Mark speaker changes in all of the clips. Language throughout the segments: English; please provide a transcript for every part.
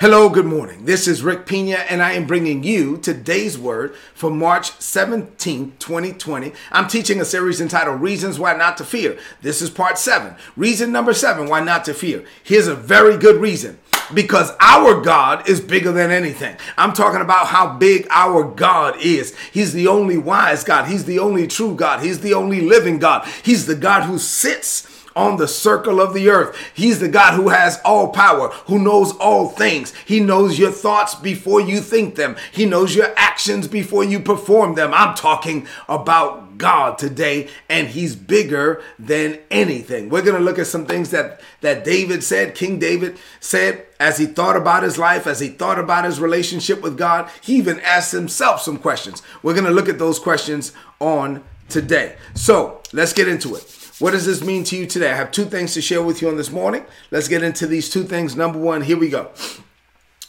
Speaker 1: Hello, good morning. This is Rick Pina, and I am bringing you today's word for March 17th, 2020. I'm teaching a series entitled Reasons Why Not to Fear. This is part seven. Reason number seven why not to fear. Here's a very good reason because our God is bigger than anything. I'm talking about how big our God is. He's the only wise God, He's the only true God, He's the only living God, He's the God who sits on the circle of the earth. He's the God who has all power, who knows all things. He knows your thoughts before you think them. He knows your actions before you perform them. I'm talking about God today, and He's bigger than anything. We're going to look at some things that, that David said, King David said, as he thought about his life, as he thought about his relationship with God. He even asked himself some questions. We're going to look at those questions on today. So let's get into it. What does this mean to you today? I have two things to share with you on this morning. Let's get into these two things. Number one, here we go.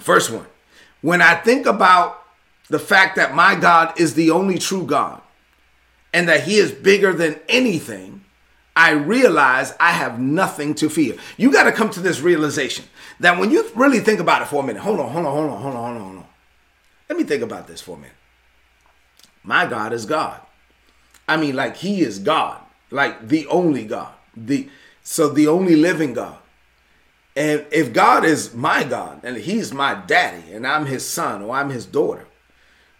Speaker 1: First one, when I think about the fact that my God is the only true God and that He is bigger than anything, I realize I have nothing to fear. You got to come to this realization that when you really think about it for a minute, hold on, hold on, hold on, hold on, hold on, hold on. Let me think about this for a minute. My God is God. I mean, like He is God like the only God, the so the only living God. And if God is my God and He's my daddy and I'm His son or I'm His daughter,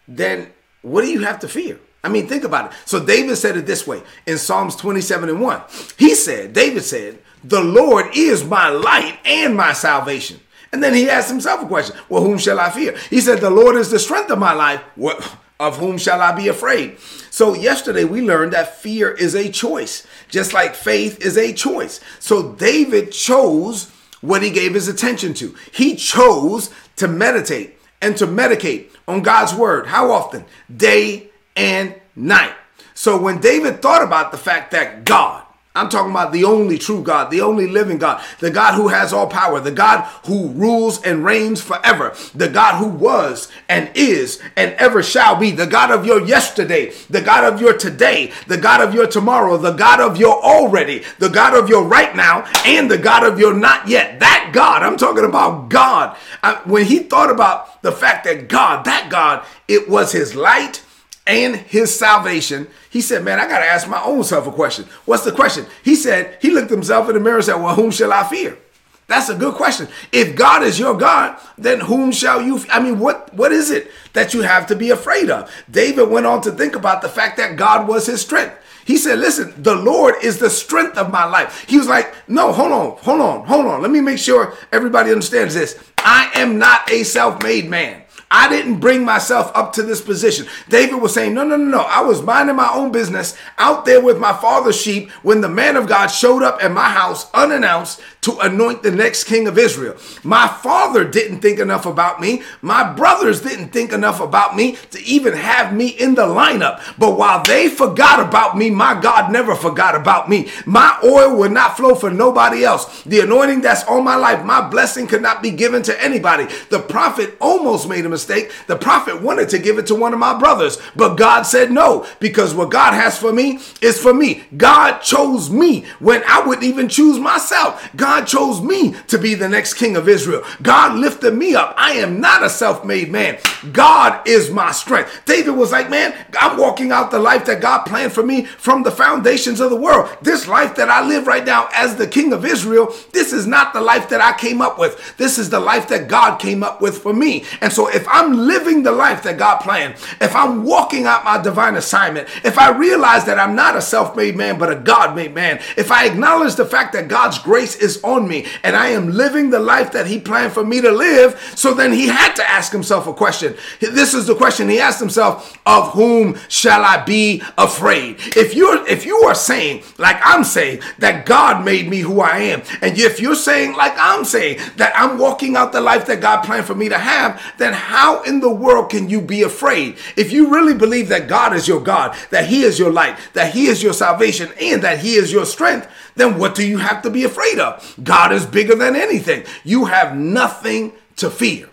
Speaker 1: then what do you have to fear? I mean, think about it. So David said it this way in Psalms 27 and 1. He said, David said, The Lord is my light and my salvation. And then he asked himself a question Well, whom shall I fear? He said, The Lord is the strength of my life. What, of whom shall I be afraid? So, yesterday we learned that fear is a choice, just like faith is a choice. So, David chose what he gave his attention to. He chose to meditate and to medicate on God's word. How often? Day and night. So, when David thought about the fact that God, I'm talking about the only true God, the only living God, the God who has all power, the God who rules and reigns forever, the God who was and is and ever shall be, the God of your yesterday, the God of your today, the God of your tomorrow, the God of your already, the God of your right now, and the God of your not yet. That God, I'm talking about God. I, when he thought about the fact that God, that God, it was his light and his salvation, he said, Man, I got to ask my own self a question. What's the question? He said, He looked himself in the mirror and said, Well, whom shall I fear? That's a good question. If God is your God, then whom shall you? I mean, what what is it that you have to be afraid of? David went on to think about the fact that God was his strength. He said, Listen, the Lord is the strength of my life. He was like, No, hold on, hold on, hold on. Let me make sure everybody understands this. I am not a self made man. I didn't bring myself up to this position. David was saying, No, no, no, no. I was minding my own business out there with my father's sheep when the man of God showed up at my house unannounced to anoint the next king of Israel. My father didn't think enough about me. My brothers didn't think enough about me to even have me in the lineup. But while they forgot about me, my God never forgot about me. My oil would not flow for nobody else. The anointing that's on my life, my blessing could not be given to anybody. The prophet almost made a mistake mistake. The prophet wanted to give it to one of my brothers, but God said no, because what God has for me is for me. God chose me when I wouldn't even choose myself. God chose me to be the next king of Israel. God lifted me up. I am not a self made man. God is my strength. David was like, Man, I'm walking out the life that God planned for me from the foundations of the world. This life that I live right now as the king of Israel, this is not the life that I came up with. This is the life that God came up with for me. And so if I'm living the life that God planned, if I'm walking out my divine assignment, if I realize that I'm not a self made man, but a God made man, if I acknowledge the fact that God's grace is on me and I am living the life that He planned for me to live, so then He had to ask Himself a question. This is the question He asked Himself Of whom shall I be afraid? If you're if you are saying, like I'm saying, that God made me who I am, and if you're saying, like I'm saying, that I'm walking out the life that God planned for me to have, then how in the world can you be afraid? If you really believe that God is your God, that He is your light, that He is your salvation, and that He is your strength, then what do you have to be afraid of? God is bigger than anything. You have nothing to fear.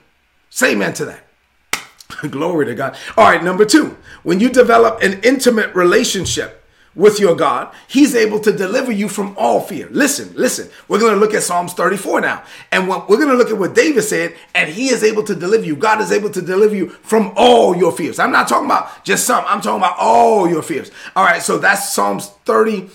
Speaker 1: Say amen to that. Glory to God. All right, number two, when you develop an intimate relationship with your God, He's able to deliver you from all fear. Listen, listen. We're going to look at Psalms 34 now. And what, we're going to look at what David said, and He is able to deliver you. God is able to deliver you from all your fears. I'm not talking about just some, I'm talking about all your fears. All right, so that's Psalms 34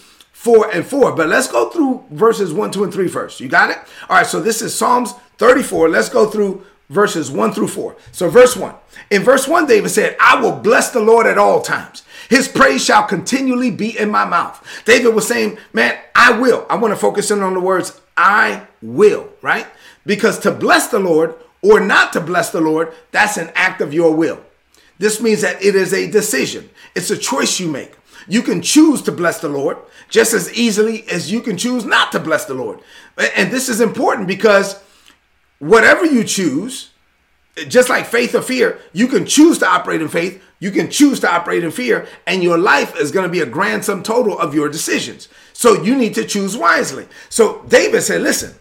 Speaker 1: and 4. But let's go through verses 1, 2, and 3 first. You got it? All right, so this is Psalms 34. Let's go through verses 1 through 4. So, verse 1. In verse 1, David said, I will bless the Lord at all times. His praise shall continually be in my mouth. David was saying, Man, I will. I want to focus in on the words, I will, right? Because to bless the Lord or not to bless the Lord, that's an act of your will. This means that it is a decision, it's a choice you make. You can choose to bless the Lord just as easily as you can choose not to bless the Lord. And this is important because whatever you choose, just like faith or fear, you can choose to operate in faith, you can choose to operate in fear, and your life is going to be a grand sum total of your decisions. So you need to choose wisely. So David said, Listen,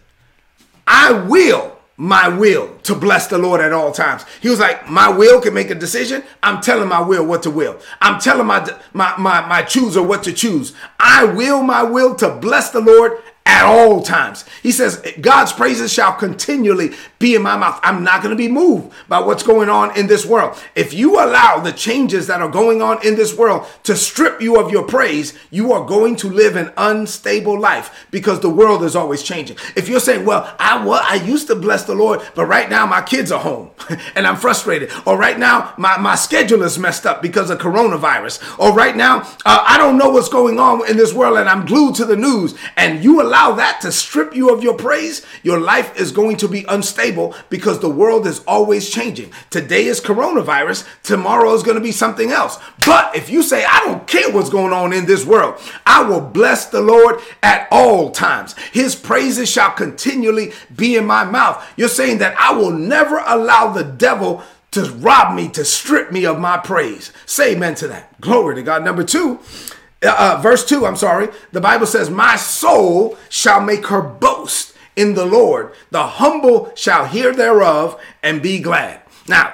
Speaker 1: I will my will to bless the Lord at all times. He was like, my will can make a decision. I'm telling my will what to will. I'm telling my my my, my chooser what to choose. I will my will to bless the Lord at all times. He says, God's praises shall continually be in my mouth. I'm not going to be moved by what's going on in this world. If you allow the changes that are going on in this world to strip you of your praise, you are going to live an unstable life because the world is always changing. If you're saying, well, I was, I used to bless the Lord, but right now my kids are home and I'm frustrated. Or right now my, my schedule is messed up because of coronavirus. Or right now uh, I don't know what's going on in this world and I'm glued to the news and you allow allow that to strip you of your praise, your life is going to be unstable because the world is always changing. Today is coronavirus, tomorrow is going to be something else. But if you say, I don't care what's going on in this world, I will bless the Lord at all times. His praises shall continually be in my mouth. You're saying that I will never allow the devil to rob me, to strip me of my praise. Say amen to that. Glory to God. Number two, uh, uh, verse 2, I'm sorry, the Bible says, My soul shall make her boast in the Lord. The humble shall hear thereof and be glad. Now,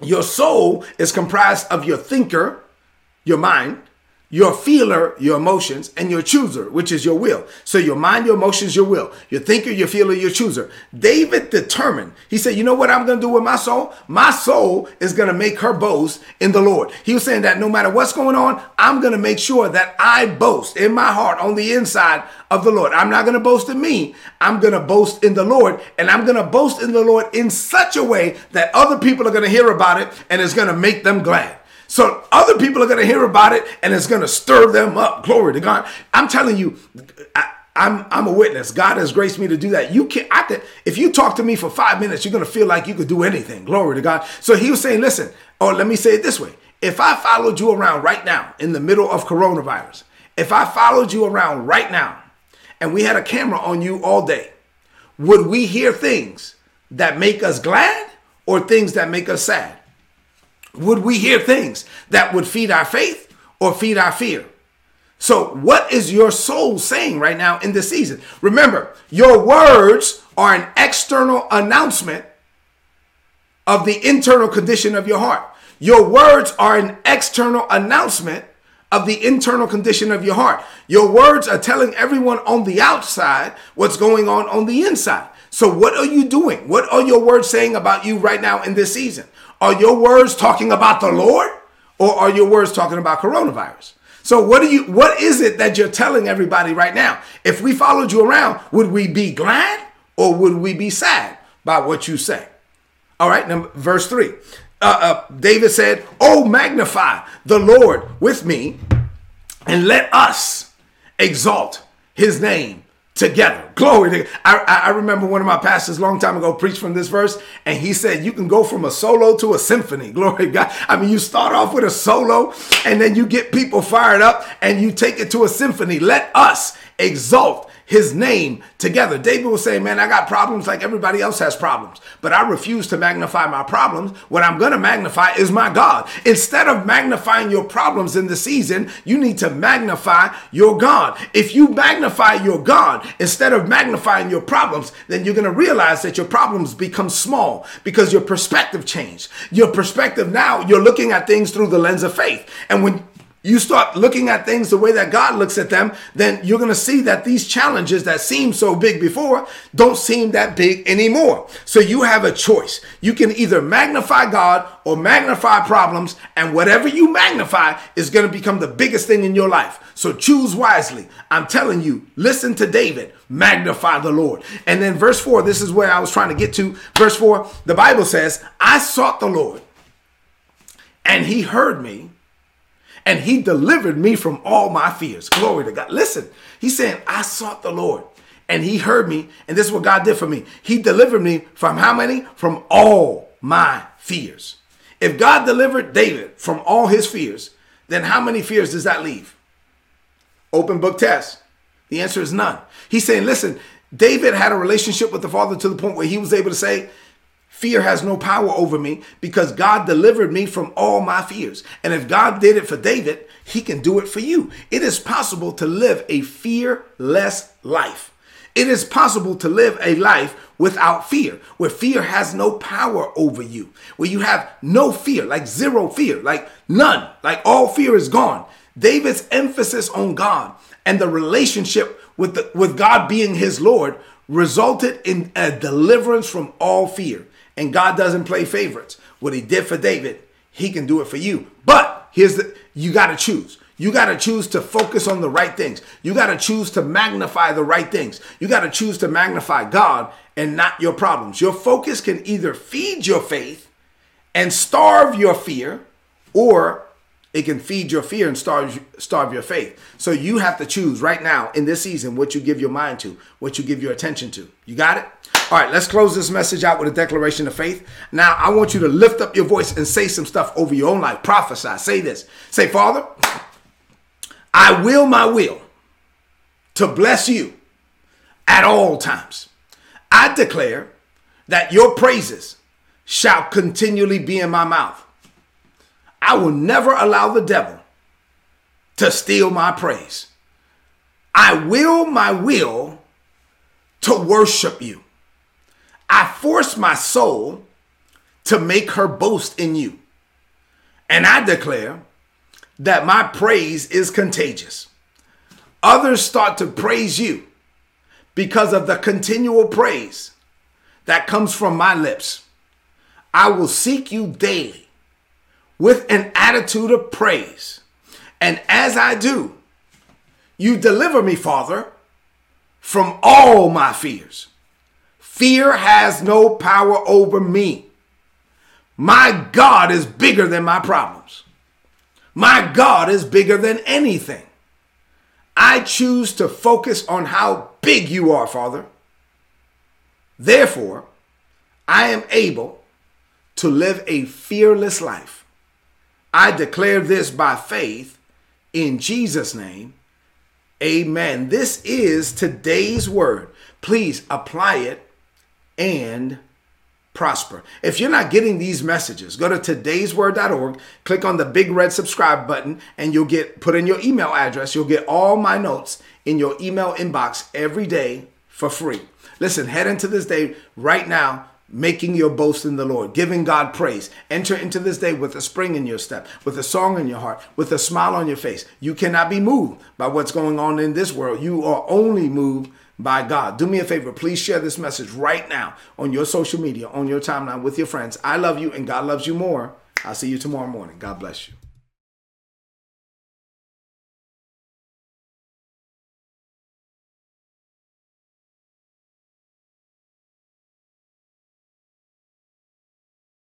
Speaker 1: your soul is comprised of your thinker, your mind, your feeler, your emotions, and your chooser, which is your will. So your mind, your emotions, your will, your thinker, your feeler, your chooser. David determined, he said, You know what I'm going to do with my soul? My soul is going to make her boast in the Lord. He was saying that no matter what's going on, I'm going to make sure that I boast in my heart on the inside of the Lord. I'm not going to boast in me. I'm going to boast in the Lord. And I'm going to boast in the Lord in such a way that other people are going to hear about it and it's going to make them glad. So other people are going to hear about it and it's going to stir them up. Glory to God. I'm telling you, I, I'm I'm a witness. God has graced me to do that. You can I can if you talk to me for five minutes, you're gonna feel like you could do anything. Glory to God. So he was saying, listen, or let me say it this way. If I followed you around right now in the middle of coronavirus, if I followed you around right now and we had a camera on you all day, would we hear things that make us glad or things that make us sad? Would we hear things that would feed our faith or feed our fear? So, what is your soul saying right now in this season? Remember, your words are an external announcement of the internal condition of your heart. Your words are an external announcement of the internal condition of your heart. Your words are telling everyone on the outside what's going on on the inside. So, what are you doing? What are your words saying about you right now in this season? Are your words talking about the Lord or are your words talking about coronavirus? So what do you what is it that you're telling everybody right now? If we followed you around, would we be glad or would we be sad by what you say? All right, number verse 3. Uh, uh, David said, "Oh magnify the Lord with me and let us exalt his name together. Glory to I, I remember one of my pastors long time ago preached from this verse, and he said, You can go from a solo to a symphony. Glory God. I mean, you start off with a solo, and then you get people fired up, and you take it to a symphony. Let us exalt his name together. David was saying, Man, I got problems like everybody else has problems, but I refuse to magnify my problems. What I'm going to magnify is my God. Instead of magnifying your problems in the season, you need to magnify your God. If you magnify your God instead of magnifying your problems, then you're going to realize that your problems become small because your perspective changed. Your perspective now, you're looking at things through the lens of faith. And when you start looking at things the way that God looks at them, then you're going to see that these challenges that seemed so big before don't seem that big anymore. So you have a choice. You can either magnify God or magnify problems, and whatever you magnify is going to become the biggest thing in your life. So choose wisely. I'm telling you, listen to David, magnify the Lord. And then verse 4, this is where I was trying to get to. Verse 4, the Bible says, I sought the Lord, and he heard me and he delivered me from all my fears. Glory to God. Listen, he's saying, I sought the Lord and he heard me. And this is what God did for me. He delivered me from how many? From all my fears. If God delivered David from all his fears, then how many fears does that leave? Open book test. The answer is none. He's saying, listen, David had a relationship with the Father to the point where he was able to say, Fear has no power over me because God delivered me from all my fears. And if God did it for David, he can do it for you. It is possible to live a fearless life. It is possible to live a life without fear, where fear has no power over you, where you have no fear, like zero fear, like none, like all fear is gone. David's emphasis on God and the relationship with, the, with God being his Lord resulted in a deliverance from all fear. And God doesn't play favorites. What he did for David, he can do it for you. But here's the you got to choose. You got to choose to focus on the right things. You got to choose to magnify the right things. You got to choose to magnify God and not your problems. Your focus can either feed your faith and starve your fear, or it can feed your fear and starve, starve your faith. So you have to choose right now in this season what you give your mind to, what you give your attention to. You got it? All right, let's close this message out with a declaration of faith. Now, I want you to lift up your voice and say some stuff over your own life. Prophesy. Say this. Say, Father, I will my will to bless you at all times. I declare that your praises shall continually be in my mouth. I will never allow the devil to steal my praise. I will my will to worship you. I force my soul to make her boast in you. And I declare that my praise is contagious. Others start to praise you because of the continual praise that comes from my lips. I will seek you daily with an attitude of praise. And as I do, you deliver me, Father, from all my fears. Fear has no power over me. My God is bigger than my problems. My God is bigger than anything. I choose to focus on how big you are, Father. Therefore, I am able to live a fearless life. I declare this by faith in Jesus' name. Amen. This is today's word. Please apply it and prosper. If you're not getting these messages, go to today'sword.org, click on the big red subscribe button, and you'll get put in your email address. You'll get all my notes in your email inbox every day for free. Listen, head into this day right now making your boast in the Lord, giving God praise. Enter into this day with a spring in your step, with a song in your heart, with a smile on your face. You cannot be moved by what's going on in this world. You are only moved by God. Do me a favor, please share this message right now on your social media, on your timeline with your friends. I love you and God loves you more. I'll see you tomorrow morning. God bless you.